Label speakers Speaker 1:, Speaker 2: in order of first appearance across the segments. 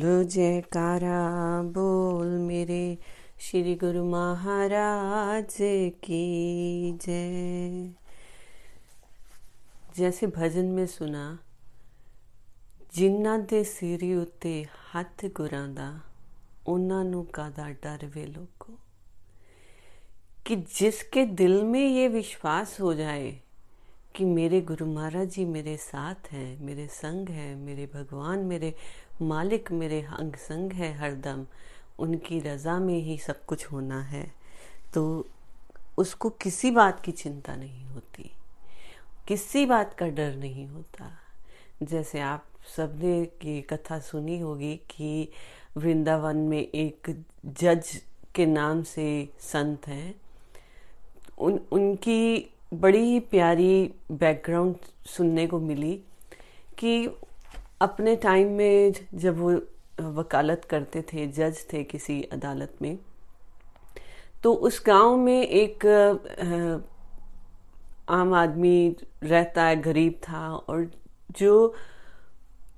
Speaker 1: बोलो जयकारा बोल मेरे श्री गुरु महाराज की जय जैसे भजन में सुना ਜਿਨ੍ਹਾਂ ਦੇ ਸਿਰ ਉੱਤੇ ਹੱਥ ਗੁਰਾਂ ਦਾ ਉਹਨਾਂ ਨੂੰ ਕਾਦਾ ਡਰ ਵੇ ਲੋਕੋ कि जिसके दिल में ये विश्वास हो जाए कि मेरे गुरु महाराज जी मेरे साथ हैं मेरे संग हैं मेरे भगवान मेरे मालिक मेरे अंग संग है हरदम उनकी रज़ा में ही सब कुछ होना है। तो उसको किसी बात की चिंता नहीं होती, किसी बात का डर नहीं होता। जैसे आप सबने ये कथा सुनी होगी कि वृंदावन में एक जज के नाम से संत हैं। उन, उनकी बड़ी ही प्यारी बैकग्राउंड सुनने को मिली कि अपने टाइम में जब वो वकालत करते थे जज थे किसी अदालत में तो उस गाँव में एक आम आदमी रहता है, गरीब था और जो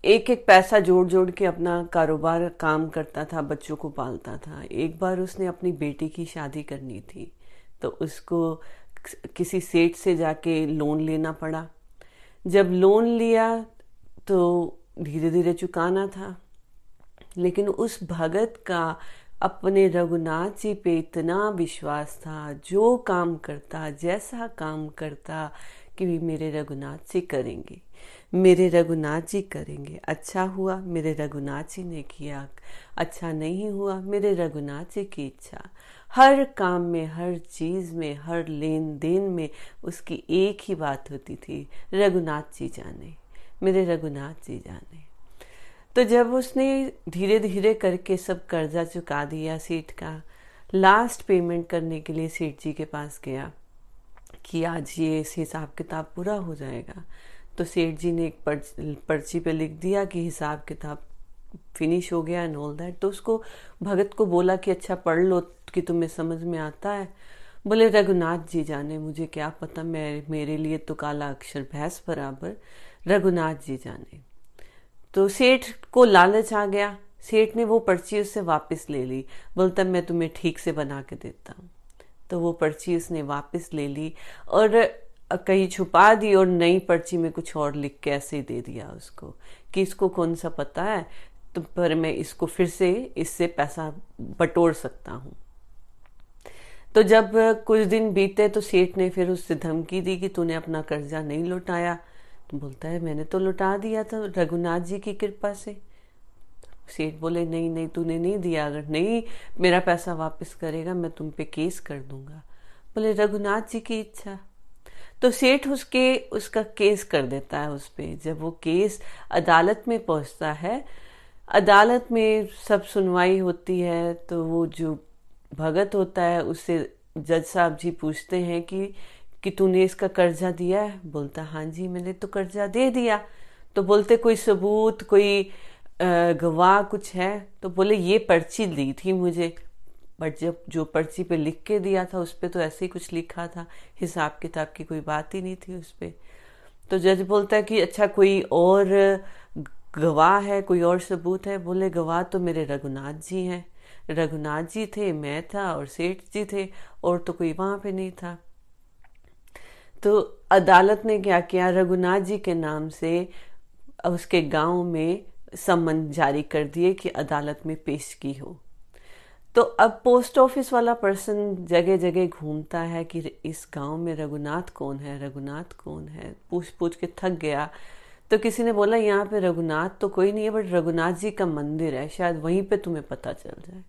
Speaker 1: एक एक पैसा जोड़ जोड़ के अपना कारोबार काम करता था, बच्चों को पालता था। एक बार उसने अपनी बेटी की शादी करनी थी तो उसको किसी सेठ से जाके लोन लेना पड़ा। जब लोन लिया तो धीरे धीरे चुकाना था। लेकिन उस भगत का अपने रघुनाथ जी पे इतना विश्वास था, जो काम करता, जैसा काम करता कि मेरे रघुनाथ जी करेंगे। मेरे रघुनाथ जी करेंगे। अच्छा हुआ, मेरे रघुनाथ जी ने किया। अच्छा नहीं हुआ, मेरे रघुनाथ जी की इच्छा। हर काम में, हर चीज़ में, हर लेन देन में उसकी एक ही बात होती थी, रघुनाथ जी जाने। मेरे रघुनाथ जी जाने। तो जब उसने धीरे धीरे करके सब कर्जा चुका दिया सेठ का लास्ट पेमेंट करने के लिए सेठ जी के पास गया कि आज ये हिसाब किताब पूरा हो जाएगा। तो सेठ जी ने एक पर्च, पर्ची पे लिख दिया कि हिसाब किताब फिनिश हो गया एंड ऑल दैट तो उसको भगत को बोला कि अच्छा पढ़ लो कि तुम्हें समझ में आता है। बोले रघुनाथ जी जाने मुझे क्या पता मैं मेरे लिए तो काला अक्षर भैंस बराबर। रघुनाथ जी जाने। तो सेठ को लालच आ गया। सेठ ने वो पर्ची उससे वापस ले ली। बोलता, मैं तुम्हें ठीक से बना के देता हूँ। तो वो पर्ची उसने वापस ले ली और कहीं छुपा दी और नई पर्ची में कुछ और लिख के ऐसे दे दिया उसको कि इसको कौन सा पता है तो पर मैं इसको फिर से, इससे पैसा बटोर सकता हूँ। तो जब कुछ दिन बीते तो सेठ ने फिर उससे धमकी दी कि तूने अपना कर्जा नहीं लौटाया। बोलता है, मैंने तो लुटा दिया था, रघुनाथ जी की कृपा से। सेठ बोले, नहीं नहीं, तूने नहीं दिया, अगर नहीं मेरा पैसा वापस करेगा, मैं तुम पे केस कर दूँगा। बोले, रघुनाथ जी की इच्छा। तो सेठ उसके, उसका केस कर देता है उस पर जब वो केस अदालत में पहुँचता है, अदालत में सब सुनवाई होती है तो वो जो भगत होता है उससे जज साहब जी पूछते हैं कि कि तूने इसका कर्जा दिया है? बोलता हाँ जी, मैंने तो कर्जा दे दिया। तो बोलते, कोई सबूत, कोई गवाह कुछ है? तो बोले, ये पर्ची दी थी मुझे। बट जब जो पर्ची पे लिख के दिया था, उस पर तो ऐसे ही कुछ लिखा था। हिसाब किताब की कोई बात ही नहीं थी उस पर तो जज बोलता है कि अच्छा कोई और गवाह है, कोई और सबूत है? बोले, गवाह तो मेरे रघुनाथ जी हैं। रघुनाथ जी थे, मैं था, और सेठ जी थे, और तो कोई वहाँ पे नहीं था। तो अदालत ने क्या किया? रघुनाथ जी के नाम से उसके गाँव में सम्मन जारी कर दिए कि अदालत में पेश की हो। तो अब पोस्ट ऑफ़िस वाला पर्सन जगह जगह घूमता है कि इस गाँव में रघुनाथ कौन है? रघुनाथ कौन है? पूछ पूछ के थक गया। तो किसी ने बोला, यहाँ पे रघुनाथ तो कोई नहीं है बट रघुनाथ जी का मंदिर है। शायद वहीं पे तुम्हें पता चल जाए।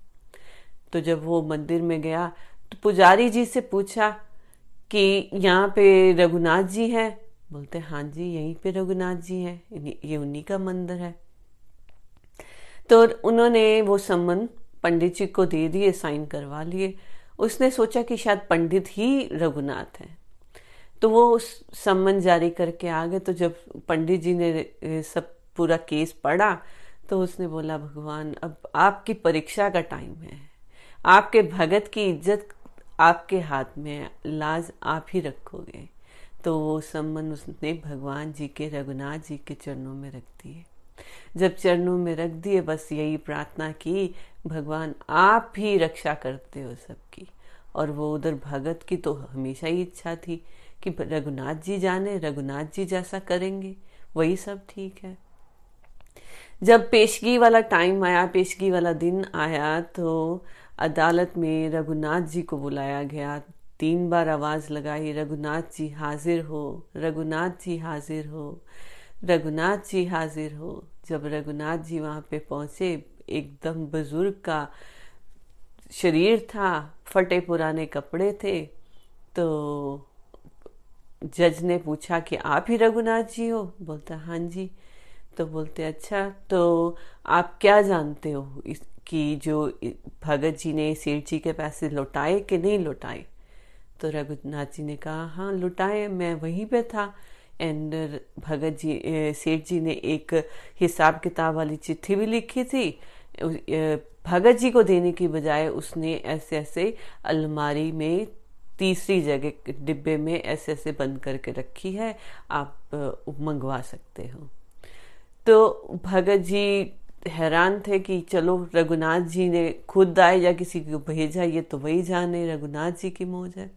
Speaker 1: तो जब वो मंदिर में गया तो पुजारी जी से पूछा कि यहाँ पे रघुनाथ जी हैं। बोलते हाँ जी, यहीं पे रघुनाथ जी हैं। ये उन्हीं का मंदिर है। तो उन्होंने वो सम्मन पंडित जी को दे दिए, साइन करवा लिए। उसने सोचा कि शायद पंडित ही रघुनाथ है। तो वो उस सम्मन जारी करके आ गए। तो जब पंडित जी ने सब पूरा केस पढ़ा तो उसने बोला, भगवान, अब आपकी परीक्षा का टाइम है। आपके भगत की इज़्ज़त आपके हाथ में लाज आप ही रखोगे। तो वो सम्मन उसने भगवान जी के, रघुनाथ जी के चरणों में रख दिए। जब चरणों में रख दिए, बस यही प्रार्थना की, भगवान आप ही रक्षा करते हो सबकी। और वो उधर भगत की तो हमेशा ही इच्छा थी कि रघुनाथ जी जाने, रघुनाथ जी जैसा करेंगे, वही सब ठीक है। जब पेशगी वाला टाइम आया, पेशगी वाला दिन आया तो अदालत में रघुनाथ जी को बुलाया गया। तीन बार आवाज़ लगाई, रघुनाथ जी हाजिर हो, रघुनाथ जी हाजिर हो, रघुनाथ जी हाजिर हो। जब रघुनाथ जी वहाँ पे पहुँचे, एकदम बुज़ुर्ग का शरीर था, फटे पुराने कपड़े थे तो जज ने पूछा कि आप ही रघुनाथ जी हो? बोलता हाँ जी। तो बोलते अच्छा तो आप क्या जानते हो इस, कि जो भगत जी ने सेठ जी के पैसे लौटाए कि नहीं लौटाए? तो रघुनाथ जी ने कहा हाँ लुटाए, मैं वहीं पे था। एंड भगत जी सेठ जी ने एक हिसाब किताब वाली चिट्ठी भी लिखी थी। भगत जी को देने की बजाय उसने ऐसे ऐसे अलमारी में, तीसरी जगह डिब्बे में ऐसे ऐसे बंद करके रखी है, आप मंगवा सकते हो। तो भगत जी हैरान थे कि चलो, रघुनाथ जी ने खुद आए या किसी को भेजा, ये तो वही जाने, रघुनाथ जी की मौज है।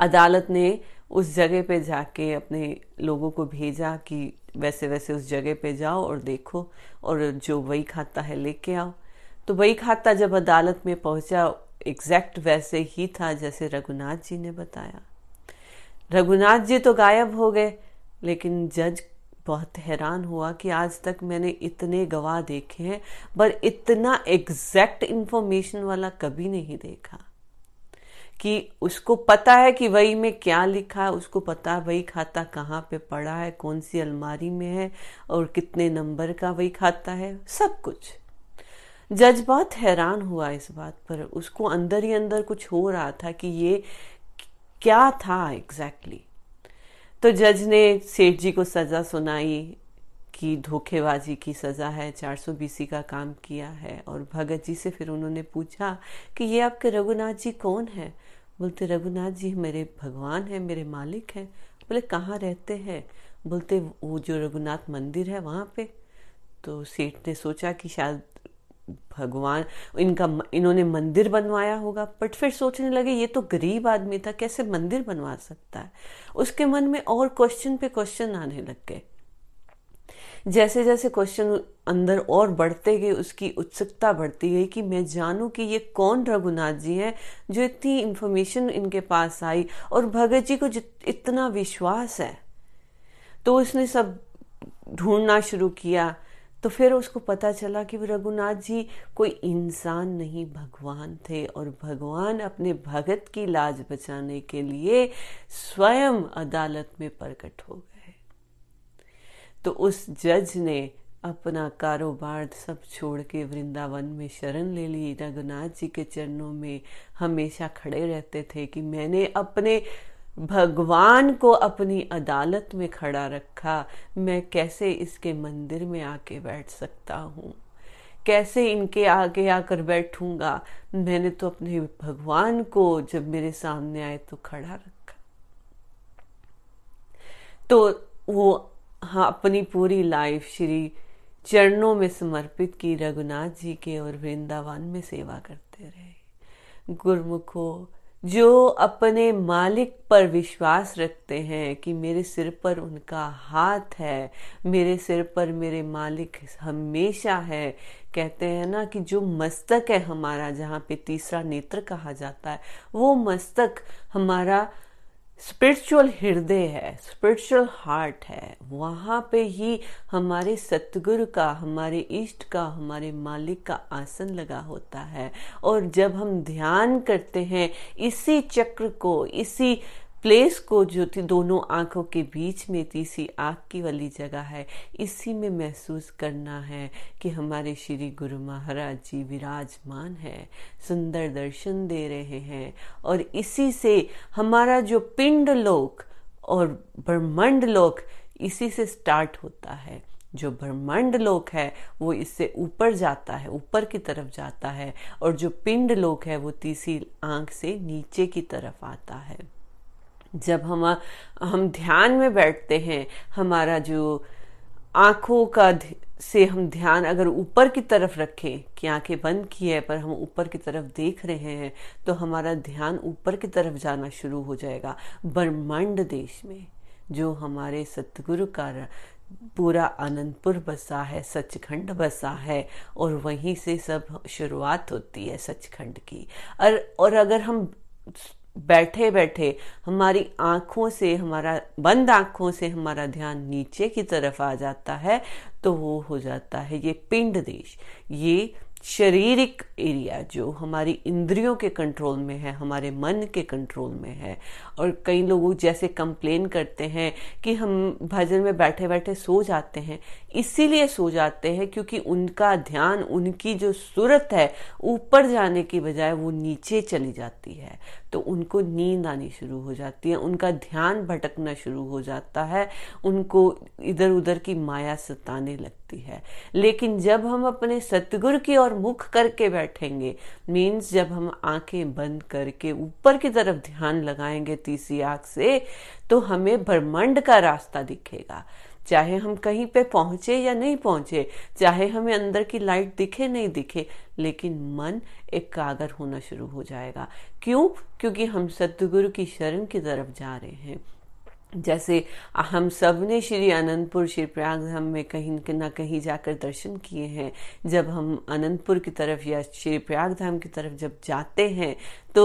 Speaker 1: अदालत ने उस जगह पे जाके अपने लोगों को भेजा कि वैसे वैसे उस जगह पे जाओ और देखो, और जो वही खाता है लेके आओ। तो वही खाता जब अदालत में पहुँचा एग्जैक्ट वैसे ही था जैसे रघुनाथ जी ने बताया। रघुनाथ जी तो गायब हो गए, लेकिन जज बहुत हैरान हुआ कि आज तक मैंने इतने गवाह देखे हैं, पर इतना एग्जैक्ट इंफॉर्मेशन वाला कभी नहीं देखा। कि उसको पता है कि वही में क्या लिखा है उसको पता है वही खाता कहाँ पे पड़ा है, कौन सी अलमारी में है, और कितने नंबर का वही खाता है, सब कुछ। जज बहुत हैरान हुआ इस बात पर। उसको अंदर ही अंदर कुछ हो रहा था कि ये क्या था एग्जैक्टली? तो जज ने सेठ जी को सजा सुनाई कि धोखेबाजी की सजा है, चार सौ बीसी का काम किया है और भगत जी से फिर उन्होंने पूछा कि ये आपके रघुनाथ जी कौन है? बोलते, रघुनाथ जी मेरे भगवान है, मेरे मालिक हैं। बोले, कहाँ रहते हैं? बोलते, वो जो रघुनाथ मंदिर है वहाँ पे। तो सेठ ने सोचा कि शायद भगवान, इनका इन्होंने मंदिर बनवाया होगा। बट फिर सोचने लगे, ये तो गरीब आदमी था, कैसे मंदिर बनवा सकता है? उसके मन में और क्वेश्चन पे क्वेश्चन आने लग गए। जैसे जैसे क्वेश्चन अंदर और बढ़ते गए, उसकी उत्सुकता बढ़ती गई कि मैं जानूं कि ये कौन रघुनाथ जी हैं जो इतनी इंफॉर्मेशन इनके पास आई और भगत जी को इतना विश्वास है। तो उसने सब ढूंढना शुरू किया। तो फिर उसको पता चला कि रघुनाथ जी कोई इंसान नहीं, भगवान थे और भगवान अपने भगत की लाज बचाने के लिए स्वयं अदालत में प्रकट हो गए। तो उस जज ने अपना कारोबार सब छोड़ के वृंदावन में शरण ले ली। रघुनाथ जी के चरणों में हमेशा खड़े रहते थे कि मैंने अपने भगवान को अपनी अदालत में खड़ा रखा, मैं कैसे इसके मंदिर में आके बैठ सकता हूँ? कैसे इनके आगे आकर बैठूँगा? मैंने तो अपने भगवान को जब मेरे सामने आए तो खड़ा रखा। तो वो हाँ अपनी पूरी लाइफ श्री चरणों में समर्पित की रघुनाथ जी के और वृंदावन में सेवा करते रहे। गुरमुखो जो अपने मालिक पर विश्वास रखते हैं कि मेरे सिर पर उनका हाथ है, मेरे सिर पर मेरे मालिक हमेशा है। कहते हैं ना कि जो मस्तक है हमारा, जहाँ पे तीसरा नेत्र कहा जाता है, वो मस्तक हमारा स्पिरिचुअल हृदय है स्पिरिचुअल हार्ट है, वहाँ पे ही हमारे सतगुरु का, हमारे इष्ट का, हमारे मालिक का आसन लगा होता है। और जब हम ध्यान करते हैं, इसी चक्र को, इसी प्लेस को जो थी दोनों आँखों के बीच में तीसरी आँख की वाली जगह है। इसी में महसूस करना है कि हमारे श्री गुरु महाराज जी विराजमान है, सुंदर दर्शन दे रहे हैं और इसी से हमारा जो पिंड लोक और ब्रह्मांड लोक, इसी से स्टार्ट होता है। जो ब्रह्मांड लोक है, वो इससे ऊपर जाता है, ऊपर की तरफ़ जाता है और जो पिंड लोक है, वो तीसरी आँख से नीचे की तरफ़ आता है। जब हम हम ध्यान में बैठते हैं, हमारा जो आँखों का से हम ध्यान अगर ऊपर की तरफ़ रखें, कि आँखें बंद की है, पर हम ऊपर की तरफ़ देख रहे हैं तो हमारा ध्यान ऊपर की तरफ़ जाना शुरू हो जाएगा। ब्रह्मांड देश में, जो हमारे सतगुरु का पूरा आनंदपुर बसा है, सचखंड बसा है, और वहीं से सब शुरुआत होती है सचखंड की। और और अगर हम बैठे बैठे हमारी आँखों से, हमारा, बंद आँखों से हमारा ध्यान नीचे की तरफ़ आ जाता है तो वो हो जाता है ये पिंड देश। ये शारीरिक एरिया जो हमारी इंद्रियों के कंट्रोल में है, हमारे मन के कंट्रोल में है। और कई लोग जैसे कंप्लेन करते हैं कि हम भजन में बैठे बैठे सो जाते हैं इसीलिए सो जाते हैं क्योंकि उनका ध्यान, उनकी जो सूरत है, ऊपर जाने की बजाय वो नीचे चली जाती है। तो उनको नींद आनी शुरू हो जाती है, उनका ध्यान भटकना शुरू हो जाता है, उनको इधर उधर की माया सताने लगती है। लेकिन जब हम अपने सतगुरु की ओर मुख करके बैठेंगे मीन्स जब हम आँखें बंद करके ऊपर की तरफ़ ध्यान लगाएँगे तीसरी आँख से तो हमें ब्रह्मांड का रास्ता दिखेगा। चाहे हम कहीं पे पहुँचे या नहीं पहुँचे, चाहे हमें अंदर की लाइट दिखे, नहीं दिखे, लेकिन मन एकाग्र होना शुरू हो जाएगा। क्यों? क्योंकि हम सतगुरु की शरण की तरफ़ जा रहे हैं। जैसे हम सबने श्री अनंतपुर श्री प्रयाग धाम में कहीं ना कहीं जाकर दर्शन किए हैं। जब हम अनंतपुर की तरफ़ या श्री प्रयाग धाम की तरफ़ जब जाते हैं तो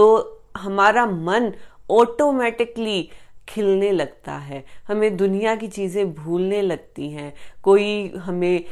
Speaker 1: हमारा मन ऑटोमेटिकली खिलने लगता है। हमें दुनिया की चीज़ें भूलने लगती हैं। कोई हमें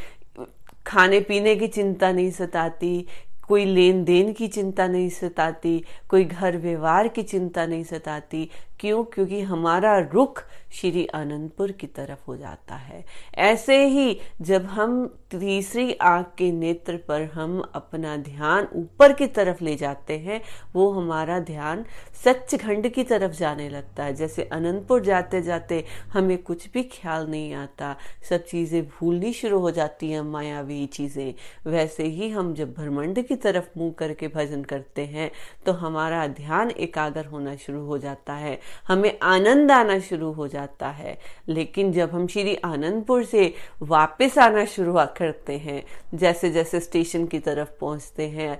Speaker 1: खाने पीने की चिंता नहीं सताती कोई लेन देन की चिंता नहीं सताती, कोई घर व्यवहार की चिंता नहीं सताती। क्यों? क्योंकि हमारा रुख श्री आनंदपुर की तरफ़ हो जाता है। ऐसे ही जब हम तीसरी आँख के नेत्र पर हम अपना ध्यान ऊपर की तरफ़ ले जाते हैं, वो हमारा ध्यान सच्चखंड की तरफ़ जाने लगता है। जैसे अनंतपुर जाते जाते हमें कुछ भी ख्याल नहीं आता, सब चीज़ें भूलनी शुरू हो जाती हैं, मायावी चीज़ें। वैसे ही हम जब ब्रह्मंड की तरफ़ मुँह करके भजन करते हैं तो हमारा ध्यान एकाग्र होना शुरू हो जाता है, हमें आनंद आना शुरू हो जाता है। लेकिन जब हम श्री आनंदपुर से वापस आना शुरू करते हैं जैसे जैसे स्टेशन की तरफ़ पहुँचते हैं,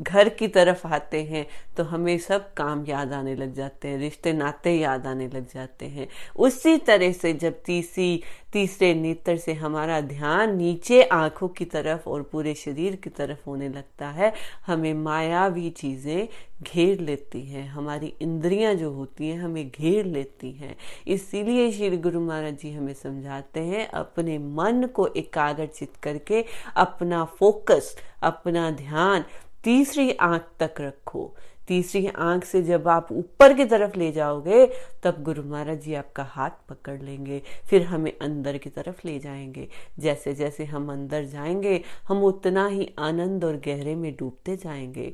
Speaker 1: घर की तरफ़ आते हैं तो हमें सब काम याद आने लग जाते हैं, रिश्ते नाते याद आने लग जाते हैं। उसी तरह से जब तीसरी तीसरे नेत्र से हमारा ध्यान नीचे आँखों की तरफ़ और पूरे शरीर की तरफ़ होने लगता है, हमें मायावी चीज़ें घेर लेती हैं, हमारी इंद्रियाँ जो होती हैं हमें घेर लेती हैं। इसीलिए श्री गुरु महाराज जी हमें समझाते हैं, अपने मन को एकाग्रचित करके अपना फोकस अपना ध्यान तीसरी आँख तक रखो। तीसरी आँख से जब आप ऊपर की तरफ़ ले जाओगे, तब गुरु महाराज जी आपका हाथ पकड़ लेंगे, फिर हमें अंदर की तरफ़ ले जाएँगे। जैसे जैसे हम अंदर जाएँगे, हम उतना ही आनंद और गहरे में डूबते जाएँगे।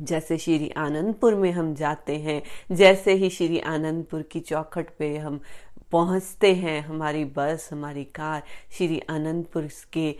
Speaker 1: जैसे श्री आनंदपुर में हम जाते हैं, जैसे ही श्री आनंदपुर की चौखट पे हम पहुँचते हैं, हमारी बस, हमारी कार, श्री आनंदपुर के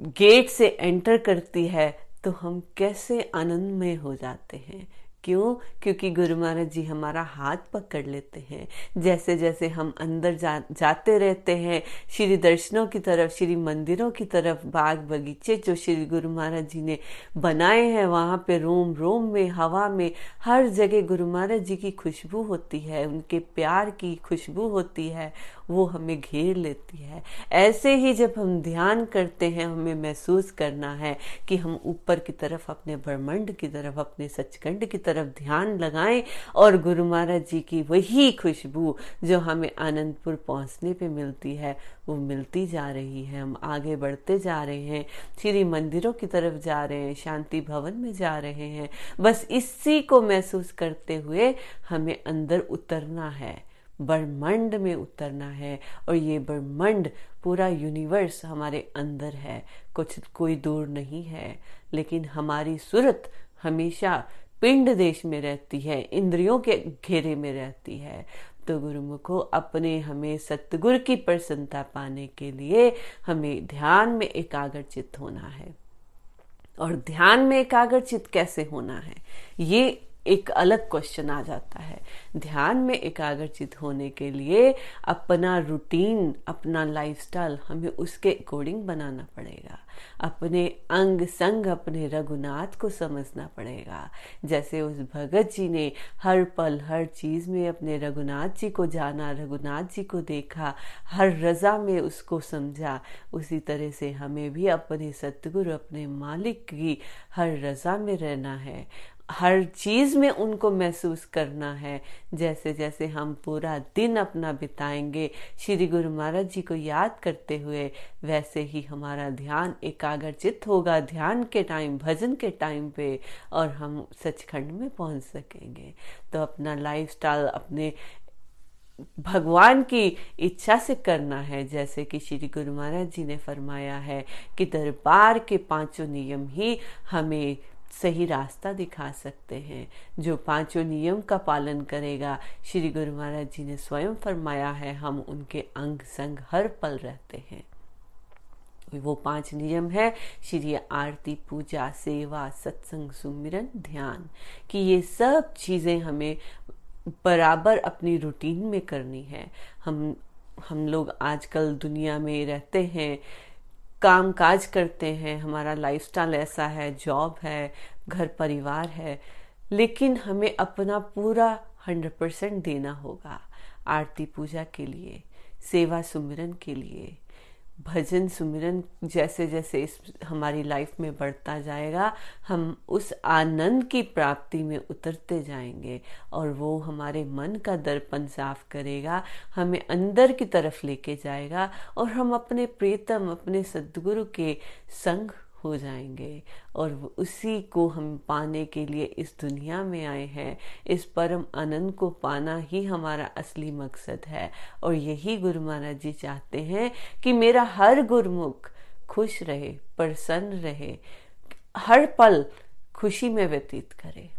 Speaker 1: गेट से एंटर करती है तो हम कैसे आनंद में हो जाते हैं? क्यों? क्योंकि गुरु महाराज जी हमारा हाथ पकड़ लेते हैं। जैसे जैसे हम अंदर जा, जाते रहते हैं श्री दर्शनों की तरफ़ श्री मंदिरों की तरफ़ बाग बगीचे जो श्री गुरु महाराज जी ने बनाए हैं वहाँ पे रोम रोम में हवा में हर जगह गुरु महाराज जी की खुशबू होती है उनके प्यार की खुशबू होती है। वो हमें घेर लेती है। ऐसे ही जब हम ध्यान करते हैं, हमें महसूस करना है कि हम ऊपर की तरफ़ अपने ब्रह्मंड की तरफ़, अपने सचखंड की तरफ़ ध्यान लगाएँ और गुरु महाराज जी की वही खुशबू जो हमें आनंदपुर पहुँचने पे मिलती है, वो मिलती जा रही है। हम आगे बढ़ते जा रहे हैं, श्री मंदिरों की तरफ़ जा रहे हैं, शांति भवन में जा रहे हैं। बस इसी को महसूस करते हुए हमें अंदर उतरना है। ब्रह्मांड में उतरना है और ये ब्रह्मांड पूरा यूनिवर्स हमारे अंदर है। कुछ, कोई दूर नहीं है, लेकिन हमारी सूरत हमेशा पिंड देश में रहती है, इंद्रियों के घेरे में रहती है। तो गुरुमुखो, अपने हमें सतगुरु की प्रसन्नता पाने के लिए हमें ध्यान में एकाग्रचित होना है। और ध्यान में एकाग्रचित कैसे होना है? ये एक अलग क्वेश्चन आ जाता है। ध्यान में एकाग्रचित होने के लिए अपना रूटीन अपना लाइफस्टाइल हमें उसके अकॉर्डिंग बनाना पड़ेगा। अपने अंग संग अपने रघुनाथ को समझना पड़ेगा। जैसे उस भगत जी ने हर पल, हर चीज़ में अपने रघुनाथ जी को जाना, रघुनाथ जी को देखा, हर रजा में उसको समझा, उसी तरह से हमें भी अपने सतगुरु, अपने मालिक की हर रजा में रहना है। हर चीज़ में उनको महसूस करना है। जैसे जैसे हम पूरा दिन अपना बिताएँगे, श्री गुरु महाराज जी को याद करते हुए, वैसे ही हमारा ध्यान एकाग्रचित होगा ध्यान के टाइम, भजन के टाइम पे, और हम सचखंड में पहुँच सकेंगे। तो अपना लाइफस्टाइल अपने भगवान की इच्छा से करना है। जैसे कि श्री गुरु महाराज जी ने फरमाया है कि दरबार के पाँचों नियम ही हमें सही रास्ता दिखा सकते हैं, जो पाँचों नियम का पालन करेगा। श्री गुरु महाराज जी ने स्वयं फरमाया है, हम उनके अंग संग हर पल रहते हैं। वो पाँच नियम है, श्री आरती पूजा, सेवा, सत्संग, सुमिरन, ध्यान, कि ये सब चीज़ें हमें बराबर अपनी रूटीन में करनी है। हम हम लोग आजकल दुनिया में रहते हैं काम काज करते हैं, हमारा लाइफस्टाइल ऐसा है जॉब है, घर परिवार है, लेकिन हमें अपना पूरा हंड्रेड परसेंट देना होगा आरती पूजा के लिए, सेवा सुमिरन के लिए भजन सुमिरन जैसे जैसे इस हमारी लाइफ में बढ़ता जाएगा, हम उस आनंद की प्राप्ति में उतरते जाएँगे और वो हमारे मन का दर्पण साफ़ करेगा, हमें अंदर की तरफ़ लेके जाएगा और हम अपने प्रीतम, अपने सदगुरु के संग हो जाएँगे। और उसी को हम पाने के लिए इस दुनिया में आए हैं। इस परम आनंद को पाना ही हमारा असली मकसद है। और यही गुरु महाराज जी चाहते हैं कि मेरा हर गुरमुख खुश रहे, प्रसन्न रहे, हर पल खुशी में व्यतीत करे।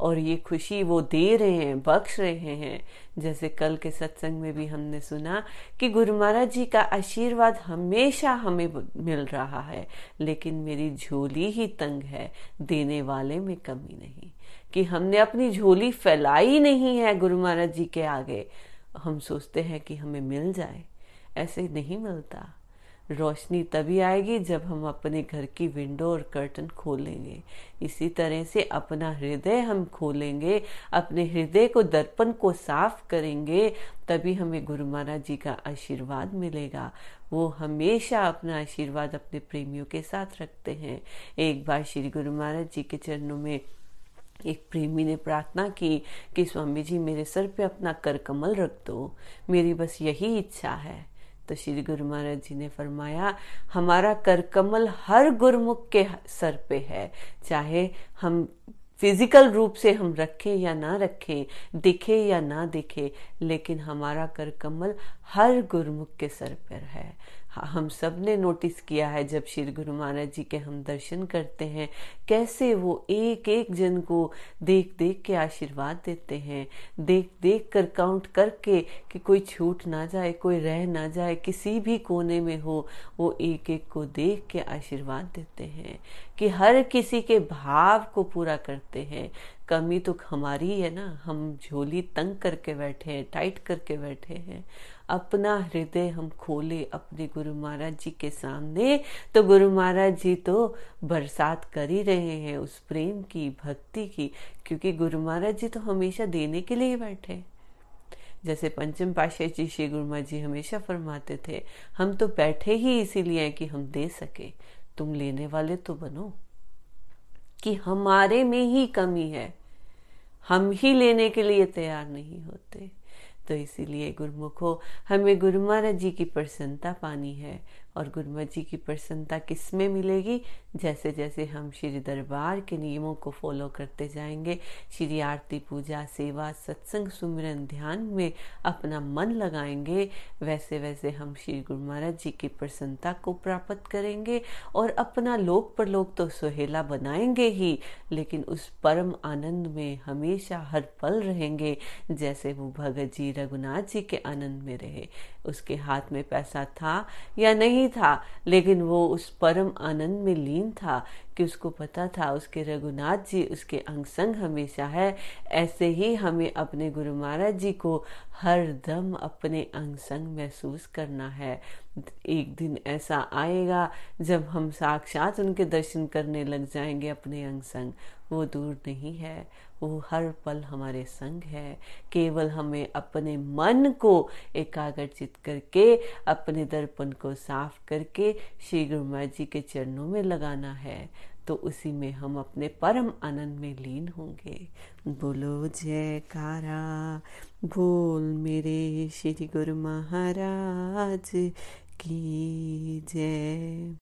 Speaker 1: और ये खुशी वो दे रहे हैं, बख्श रहे हैं। जैसे कल के सत्संग में भी हमने सुना कि गुरु महाराज जी का आशीर्वाद हमेशा हमें मिल रहा है, लेकिन मेरी झोली ही तंग है, देने वाले में कमी नहीं। कि हमने अपनी झोली फैलाई नहीं है गुरु महाराज जी के आगे, हम सोचते हैं कि हमें मिल जाए। ऐसे नहीं मिलता। रोशनी तभी आएगी जब हम अपने घर की विंडो और कर्टन खोलेंगे। इसी तरह से अपना हृदय हम खोलेंगे, अपने हृदय को दर्पण को साफ़ करेंगे, तभी हमें गुरु महाराज जी का आशीर्वाद मिलेगा। वो हमेशा अपना आशीर्वाद अपने प्रेमियों के साथ रखते हैं। एक बार श्री गुरु महाराज जी के चरणों में एक प्रेमी ने प्रार्थना की कि, स्वामी जी, मेरे सर पे अपना कर कमल रख दो। मेरी बस यही इच्छा है। तो श्री गुरु महाराज जी ने फरमाया, हमारा करकमल हर गुरुमुख के सर पे है। चाहे हम फ़िज़िकल रूप से हम रखें या ना रखें, दिखे या ना दिखे, लेकिन हमारा कर कमल हर गुरमुख के सर पर है। हम सबने नोटिस किया है जब श्री गुरु महाराज जी के हम दर्शन करते हैं, कैसे वो एक एक जन को देख देख के आशीर्वाद देते हैं देख देख कर काउंट करके कि कोई छूट ना जाए, कोई रह ना जाए, किसी भी कोने में हो, वो एक एक को देख के आशीर्वाद देते हैं कि हर किसी के भाव को पूरा करते हैं। कमी तो हमारी है ना। हम झोली तंग करके बैठे हैं टाइट करके बैठे हैं। अपना हृदय हम खोले अपने गुरु महाराज जी के सामने। तो गुरु महाराज जी तो बरसात कर ही रहे हैं उस प्रेम की, भक्ति की, क्योंकि गुरु महाराज जी तो हमेशा देने के लिए ही बैठे जैसे पंचम पाशाह जी, श्री गुरु महाराज जी हमेशा फरमाते थे, हम तो बैठे ही इसीलिए हैं कि हम दे सके। तुम लेने वाले तो बनो। कि हमारे में ही कमी है। हम ही लेने के लिए तैयार नहीं होते। तो इसीलिए गुरुमुखो, हमें गुरु महाराज जी की प्रसन्नता पानी है। और गुरुमत जी की प्रसन्नता किसमें मिलेगी? जैसे जैसे हम श्री दरबार के नियमों को फॉलो करते जाएँगे, श्री आरती पूजा, सेवा, सत्संग, सुमिरन ध्यान में अपना मन लगाएँगे वैसे वैसे हम श्री गुरु महाराज जी की प्रसन्नता को प्राप्त करेंगे और अपना लोक पर लोक तो सुहेला बनाएँगे ही, लेकिन उस परम आनंद में हमेशा हर पल रहेंगे, जैसे वो भगत जी रघुनाथ जी के आनंद में रहे। उसके हाथ में पैसा था या नहीं ही था लेकिन वो उस परम आनंद में लीन था कि उसको पता था, उसके रघुनाथ जी, उसके अंग संग हमेशा है। ऐसे ही हमें अपने गुरु महाराज जी को हर दम अपने अंग संग महसूस करना है। एक दिन ऐसा आएगा, जब हम साक्षात उनके दर्शन करने लग जाएँगे अपने अंग संग। वो दूर नहीं है, वो हर पल हमारे संग है। केवल हमें अपने मन को एकाग्रचित करके, अपने दर्पण को साफ़ करके, श्री गुरु जी के चरणों में लगाना है। तो उसी में हम अपने परम आनंद में लीन होंगे। बोलो जयकारा, बोल मेरे श्री गुरु महाराज की जय।